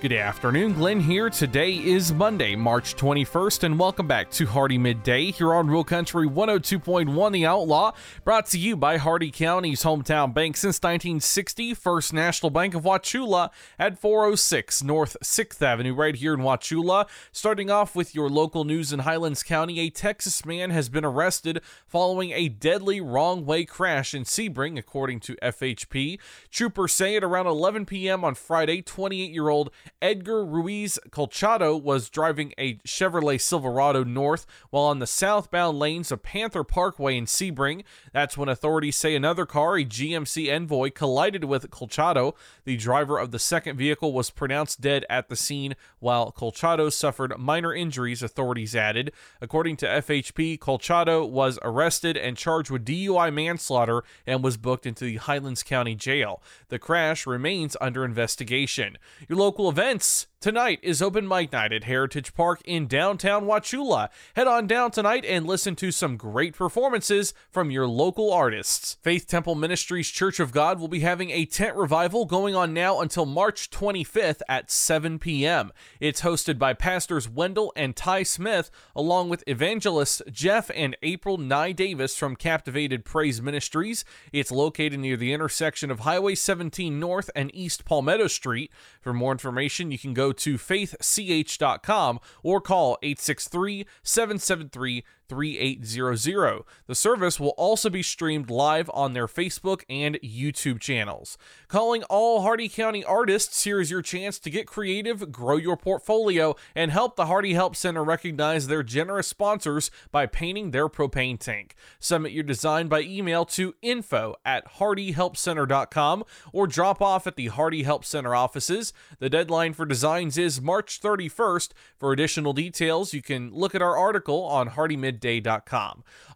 Good afternoon, Glenn here. Today is Monday, March 21st, and welcome back to Hardee Midday here on Real Country 102.1 The Outlaw, brought to you by Hardee County's hometown bank since 1960, First National Bank of Wauchula at 406 North 6th Avenue, right here in Wauchula. Starting off with your local news in Highlands County, a Texas man has been arrested following a deadly wrong way crash in Sebring, according to FHP. Troopers say at around 11 p.m. on Friday, 28 year old Edgar Ruiz Colchado was driving a Chevrolet Silverado north while on the southbound lanes of Panther Parkway in Sebring. That's when authorities say another car, a GMC Envoy, collided with Colchado. The driver of the second vehicle was pronounced dead at the scene, while Colchado suffered minor injuries, authorities added. According to FHP, Colchado was arrested and charged with DUI manslaughter and was booked into the Highlands County Jail. The crash remains under investigation. Your local events Tonight is open mic night at Heritage Park in downtown Wauchula. Head on down tonight and listen to some great performances from your local artists. Faith Temple Ministries Church of God will be having a tent revival going on now until March 25th at 7 p.m. It's hosted by pastors Wendell and Ty Smith, along with evangelists Jeff and April Nye Davis from Captivated Praise Ministries. It's located near the intersection of Highway 17 North and East Palmetto Street. For more information, you can go to faithch.com or call 863 773 3800. The service will also be streamed live on their Facebook and YouTube channels. Calling all Hardee County artists, here is your chance to get creative, grow your portfolio, and help the Hardee Help Center recognize their generous sponsors by painting their propane tank. Submit your design by email to info at hardeehelpcenter.com or drop off at the Hardee Help Center offices. The deadline for designs is March 31st. For additional details, you can look at our article on Hardee Mid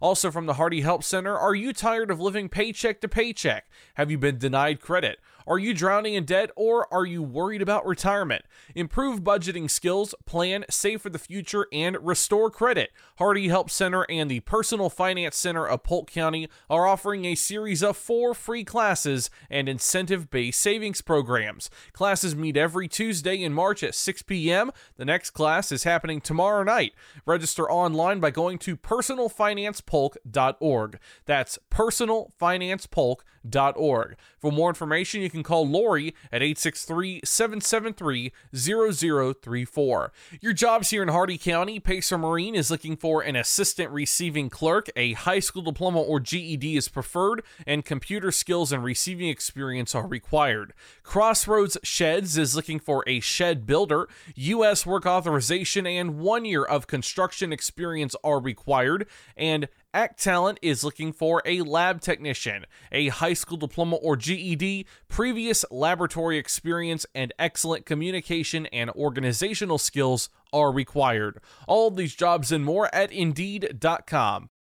Also from the Hardee Help Center, are you tired of living paycheck to paycheck? Have you been denied credit? Are you drowning in debt or are you worried about retirement? Improve budgeting skills, plan, save for the future, and restore credit. Hardee Help Center and the Personal Finance Center of Polk County are offering a series of four free classes and incentive based savings programs. Classes meet every Tuesday in March at 6 p.m. The next class is happening tomorrow night. Register online by going to personalfinancepolk.org. That's personalfinancepolk.org. For more information, you can call Lori at 863 773 0034. Your jobs here in Hardee County, Pacer Marine is looking for an assistant receiving clerk. A high school diploma or GED is preferred, and computer skills and receiving experience are required. Crossroads Sheds is looking for a shed builder. U.S. work authorization and one year of construction experience are required, and Act Talent is looking for a lab technician, a high school diploma or GED, previous laboratory experience, and excellent communication and organizational skills are required. All of these jobs and more at Indeed.com.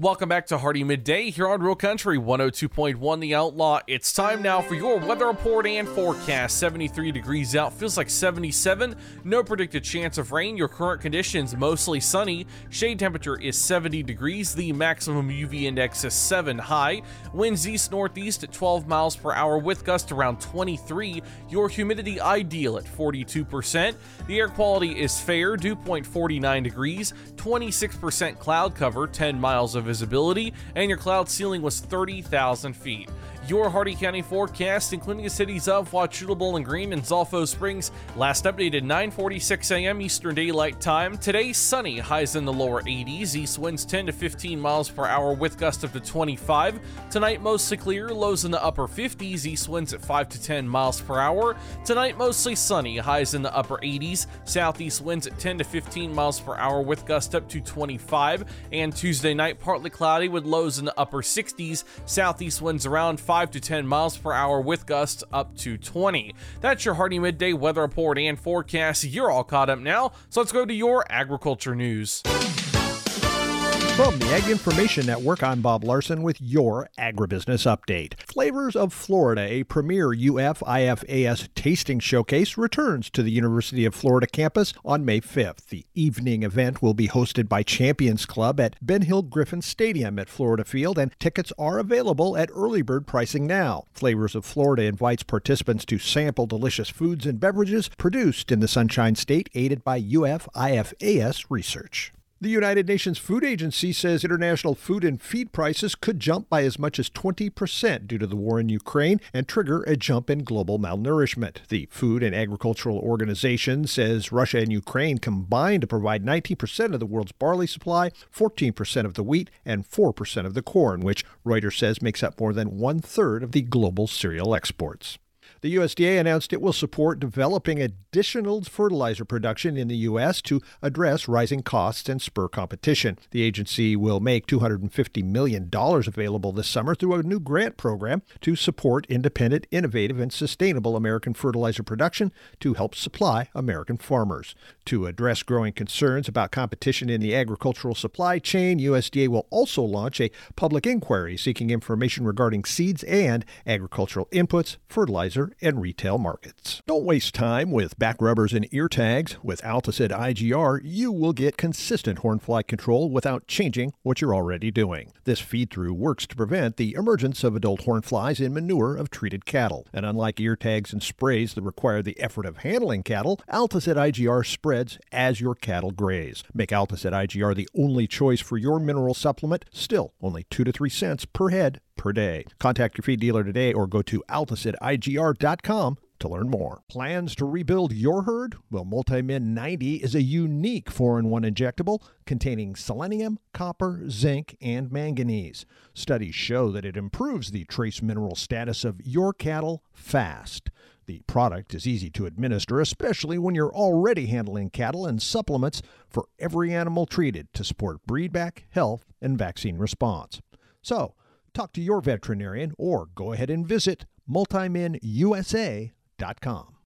Welcome back to Hardee Midday here on Real Country 102.1 The Outlaw. It's time now for your weather report and forecast. 73 degrees out, feels like 77. No predicted chance of rain. Your current conditions mostly sunny. Shade temperature is 70 degrees. The maximum UV index is 7 high. Winds east northeast at 12 miles per hour with gusts around 23. Your humidity ideal at 42%. The air quality is fair, dew point 49 degrees. 26% cloud cover, 10 miles of visibility, and your cloud ceiling was 30,000 feet. Your Hardee County forecast, including the cities of Wauchula, Bowling Green, and Zolfo Springs, last updated 9:46 a.m. Eastern Daylight Time. Today, sunny, highs in the lower 80s, east winds 10 to 15 miles per hour with gusts up to 25. Tonight, mostly clear, lows in the upper 50s, east winds at 5 to 10 miles per hour. Tonight, mostly sunny, highs in the upper 80s, southeast winds at 10 to 15 miles per hour with gusts up to 25. And Tuesday night, partly cloudy with lows in the upper 60s, southeast winds around 5 5 to 10 miles per hour with gusts up to 20. That's your Hardee Midday weather report and forecast. You're all caught up now, so let's go to your agriculture news. From the Ag Information Network, I'm Bob Larson with your agribusiness update. Flavors of Florida, a premier UFIFAS tasting showcase, returns to the University of Florida campus on May 5th. The evening event will be hosted by Champions Club at Ben Hill Griffin Stadium at Florida Field, and tickets are available at early bird pricing now. Flavors of Florida invites participants to sample delicious foods and beverages produced in the Sunshine State, aided by UFIFAS research. The United Nations Food Agency says international food and feed prices could jump by as much as 20% due to the war in Ukraine and trigger a jump in global malnourishment. The Food and Agricultural Organization says Russia and Ukraine combined to provide 19% of the world's barley supply, 14% of the wheat, and 4% of the corn, which Reuters says makes up more than one third of the global cereal exports. The USDA announced it will support developing additional fertilizer production in the U.S. to address rising costs and spur competition. The agency will make $250 million available this summer through a new grant program to support independent, innovative, and sustainable American fertilizer production to help supply American farmers. To address growing concerns about competition in the agricultural supply chain, USDA will also launch a public inquiry seeking information regarding seeds and agricultural inputs, fertilizer, and retail markets. Don't waste time with back rubbers and ear tags. With Altosid IGR, you will get consistent hornfly control without changing what you're already doing. This feed through works to prevent the emergence of adult hornflies in manure of treated cattle. And unlike ear tags and sprays that require the effort of handling cattle, Altosid IGR spreads as your cattle graze. Make Altosid IGR the only choice for your mineral supplement, still only 2 to 3 cents per head per day. Contact your feed dealer today or go to altosidigr.com to learn more. Plans to rebuild your herd? Well, Multimin 90 is a unique 4 in 1 injectable containing selenium, copper, zinc, and manganese. Studies show that it improves the trace mineral status of your cattle fast. The product is easy to administer, especially when you're already handling cattle and supplements for every animal treated to support breedback, health, and vaccine response. So, talk to your veterinarian or go ahead and visit multiminusa.com.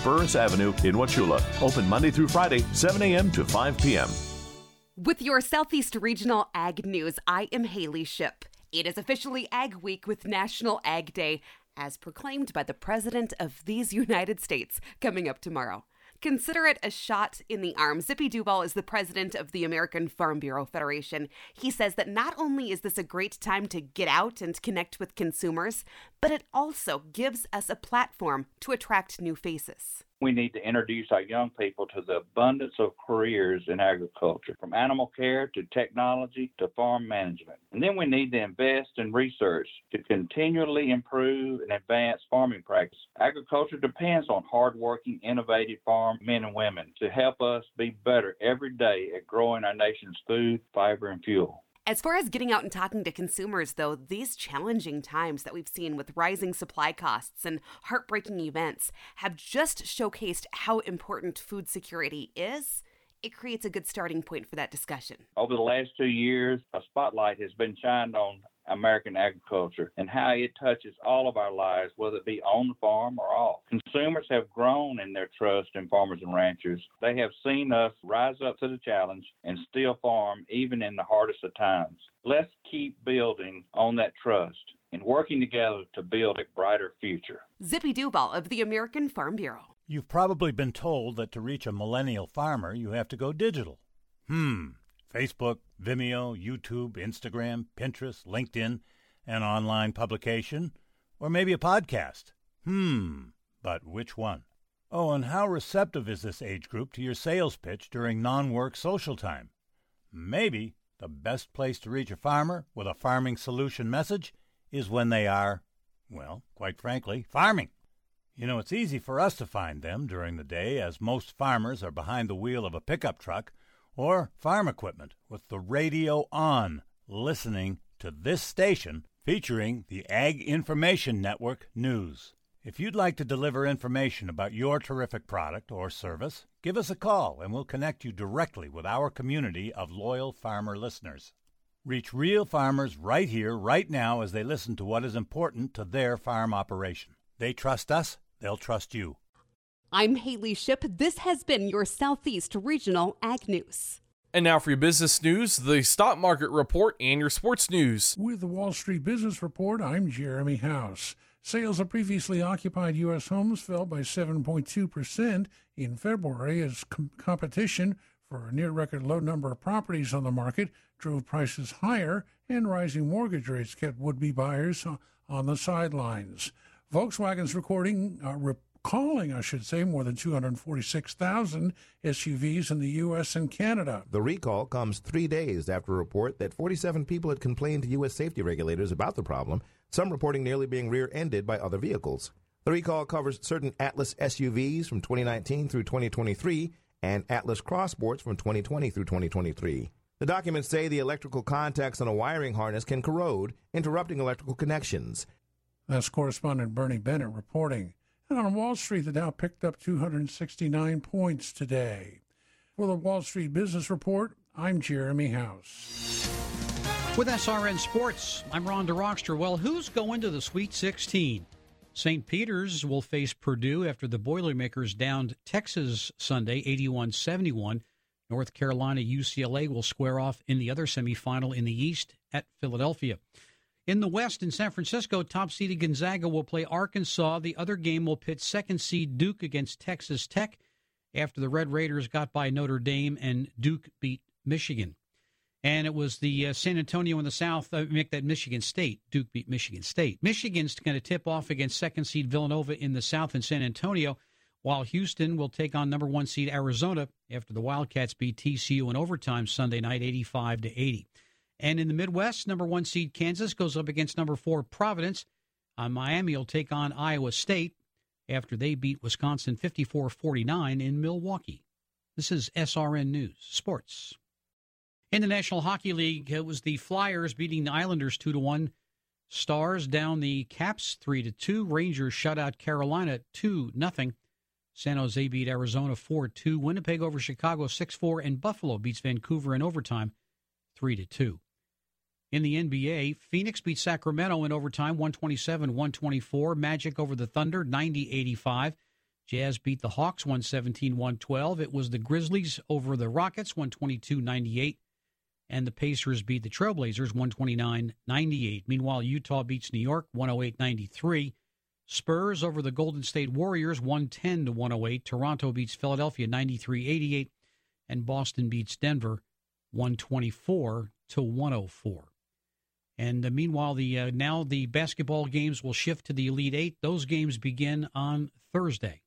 Burris Avenue in Wauchula. Open Monday through Friday, 7 a.m. to 5 p.m. With your Southeast Regional Ag News, I am Haley Ship. It is officially Ag Week with National Ag Day, as proclaimed by the President of these United States, coming up tomorrow. Consider it a shot in the arm. Zippy Duvall is the president of the American Farm Bureau Federation. He says that not only is this a great time to get out and connect with consumers, but it also gives us a platform to attract new faces we need to introduce our young people to the abundance of careers in agriculture, from animal care to technology to farm management. And then we need to invest in research to continually improve and advance farming practice. Agriculture depends on hardworking, innovative farm men and women to help us be better every day at growing our nation's food, fiber, and fuel. As far as getting out and talking to consumers, though, these challenging times that we've seen with rising supply costs and heartbreaking events have just showcased how important food security is. It creates a good starting point for that discussion. Over the last two years, a spotlight has been shined on American agriculture and how it touches all of our lives, whether it be on the farm or off. Consumers have grown in their trust in farmers and ranchers. They have seen us rise up to the challenge and still farm even in the hardest of times. Let's keep building on that trust and working together to build a brighter future. Zippy Duvall of the American Farm Bureau. You've probably been told that to reach a millennial farmer, you have to go digital. Hmm. Facebook, Vimeo, YouTube, Instagram, Pinterest, LinkedIn, an online publication, or maybe a podcast. Hmm, but which one? Oh, and how receptive is this age group to your sales pitch during non work social time? Maybe the best place to reach a farmer with a farming solution message is when they are, well, quite frankly, farming. You know, it's easy for us to find them during the day as most farmers are behind the wheel of a pickup truck or farm equipment with the radio on, listening to this station featuring the Ag Information Network News. If you'd like to deliver information about your terrific product or service, give us a call and we'll connect you directly with our community of loyal farmer listeners. Reach real farmers right here, right now, as they listen to what is important to their farm operation. They trust us, they'll trust you. I'm Haley Ship. This has been your Southeast Regional Ag News. And now for your business news, the stock market report, and your sports news. With the Wall Street Business Report, I'm Jeremy House. Sales of previously occupied U.S. homes fell by 7.2% in February as com- competition for a near record low number of properties on the market drove prices higher, and rising mortgage rates kept would be buyers on the sidelines. Volkswagen's recording uh, re- calling, I should say, more than 246,000 SUVs in the U.S. and Canada. The recall comes three days after a report that 47 people had complained to U.S. safety regulators about the problem, some reporting nearly being rear ended by other vehicles. The recall covers certain Atlas SUVs from 2019 through 2023 and Atlas Crossports from 2020 through 2023. The documents say the electrical contacts on a wiring harness can corrode, interrupting electrical connections. That's correspondent Bernie Bennett reporting. And on Wall Street, the Dow picked up 269 points today. For the Wall Street Business Report, I'm Jeremy House. With SRN Sports, I'm Ron DeRockster. Well, who's going to the Sweet 16? St. Peter's will face Purdue after the Boilermakers downed Texas Sunday 81 71. North Carolina UCLA will square off in the other semifinal in the East at Philadelphia. In the West, in San Francisco, top seeded Gonzaga will play Arkansas. The other game will pit second seed Duke against Texas Tech after the Red Raiders got by Notre Dame and Duke beat Michigan. And it was the uh, San Antonio in the South uh, make that Michigan State. Duke beat Michigan State. Michigan's going to tip off against second seed Villanova in the South in San Antonio, while Houston will take on number one seed Arizona after the Wildcats beat TCU in overtime Sunday night, 85 to 80. And in the Midwest, number one seed Kansas goes up against number four Providence. Uh, Miami will take on Iowa State after they beat Wisconsin 54 49 in Milwaukee. This is SRN News Sports. In the National Hockey League, it was the Flyers beating the Islanders 2 to 1. Stars down the Caps 3 to 2. Rangers shut out Carolina 2 0. San Jose beat Arizona 4 2. Winnipeg over Chicago 6 4. And Buffalo beats Vancouver in overtime 3 to 2. In the NBA, Phoenix beat Sacramento in overtime 127 124. Magic over the Thunder 90 85. Jazz beat the Hawks 117 112. It was the Grizzlies over the Rockets 122 98 and the Pacers beat the Trailblazers 129 98. Meanwhile, Utah beats New York 108 93. Spurs over the Golden State Warriors 110 to 108. Toronto beats Philadelphia 93 88. And Boston beats Denver 124 to 104. And uh, meanwhile, the uh, now the basketball games will shift to the Elite Eight. Those games begin on Thursday.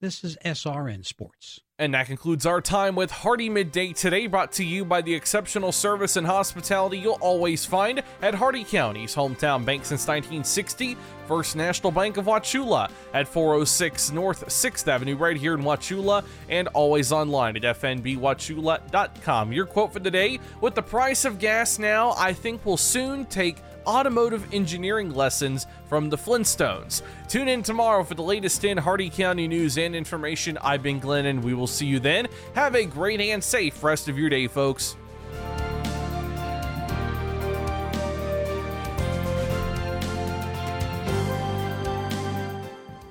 This is SRN Sports. And that concludes our time with Hardee Midday today, brought to you by the exceptional service and hospitality you'll always find at Hardee County's hometown bank since 1960, First National Bank of Wauchula at 406 North 6th Avenue, right here in Wauchula, and always online at fnbwauchula.com. Your quote for the day with the price of gas now, I think we'll soon take automotive engineering lessons from the Flintstones. Tune in tomorrow for the latest in Hardee County news and information. I've been Glenn, and we will see you then. Have a great and safe rest of your day, folks.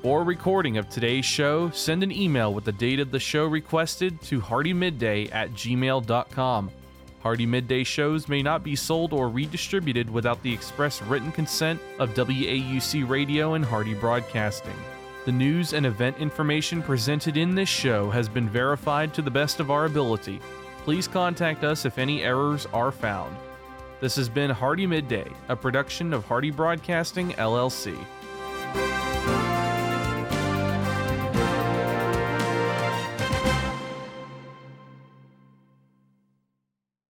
For recording of today's show, send an email with the date of the show requested to hardeemidday at gmail.com. Hardee Midday shows may not be sold or redistributed without the express written consent of WAUC Radio and Hardee Broadcasting. The news and event information presented in this show has been verified to the best of our ability. Please contact us if any errors are found. This has been Hardee Midday, a production of Hardee Broadcasting, LLC.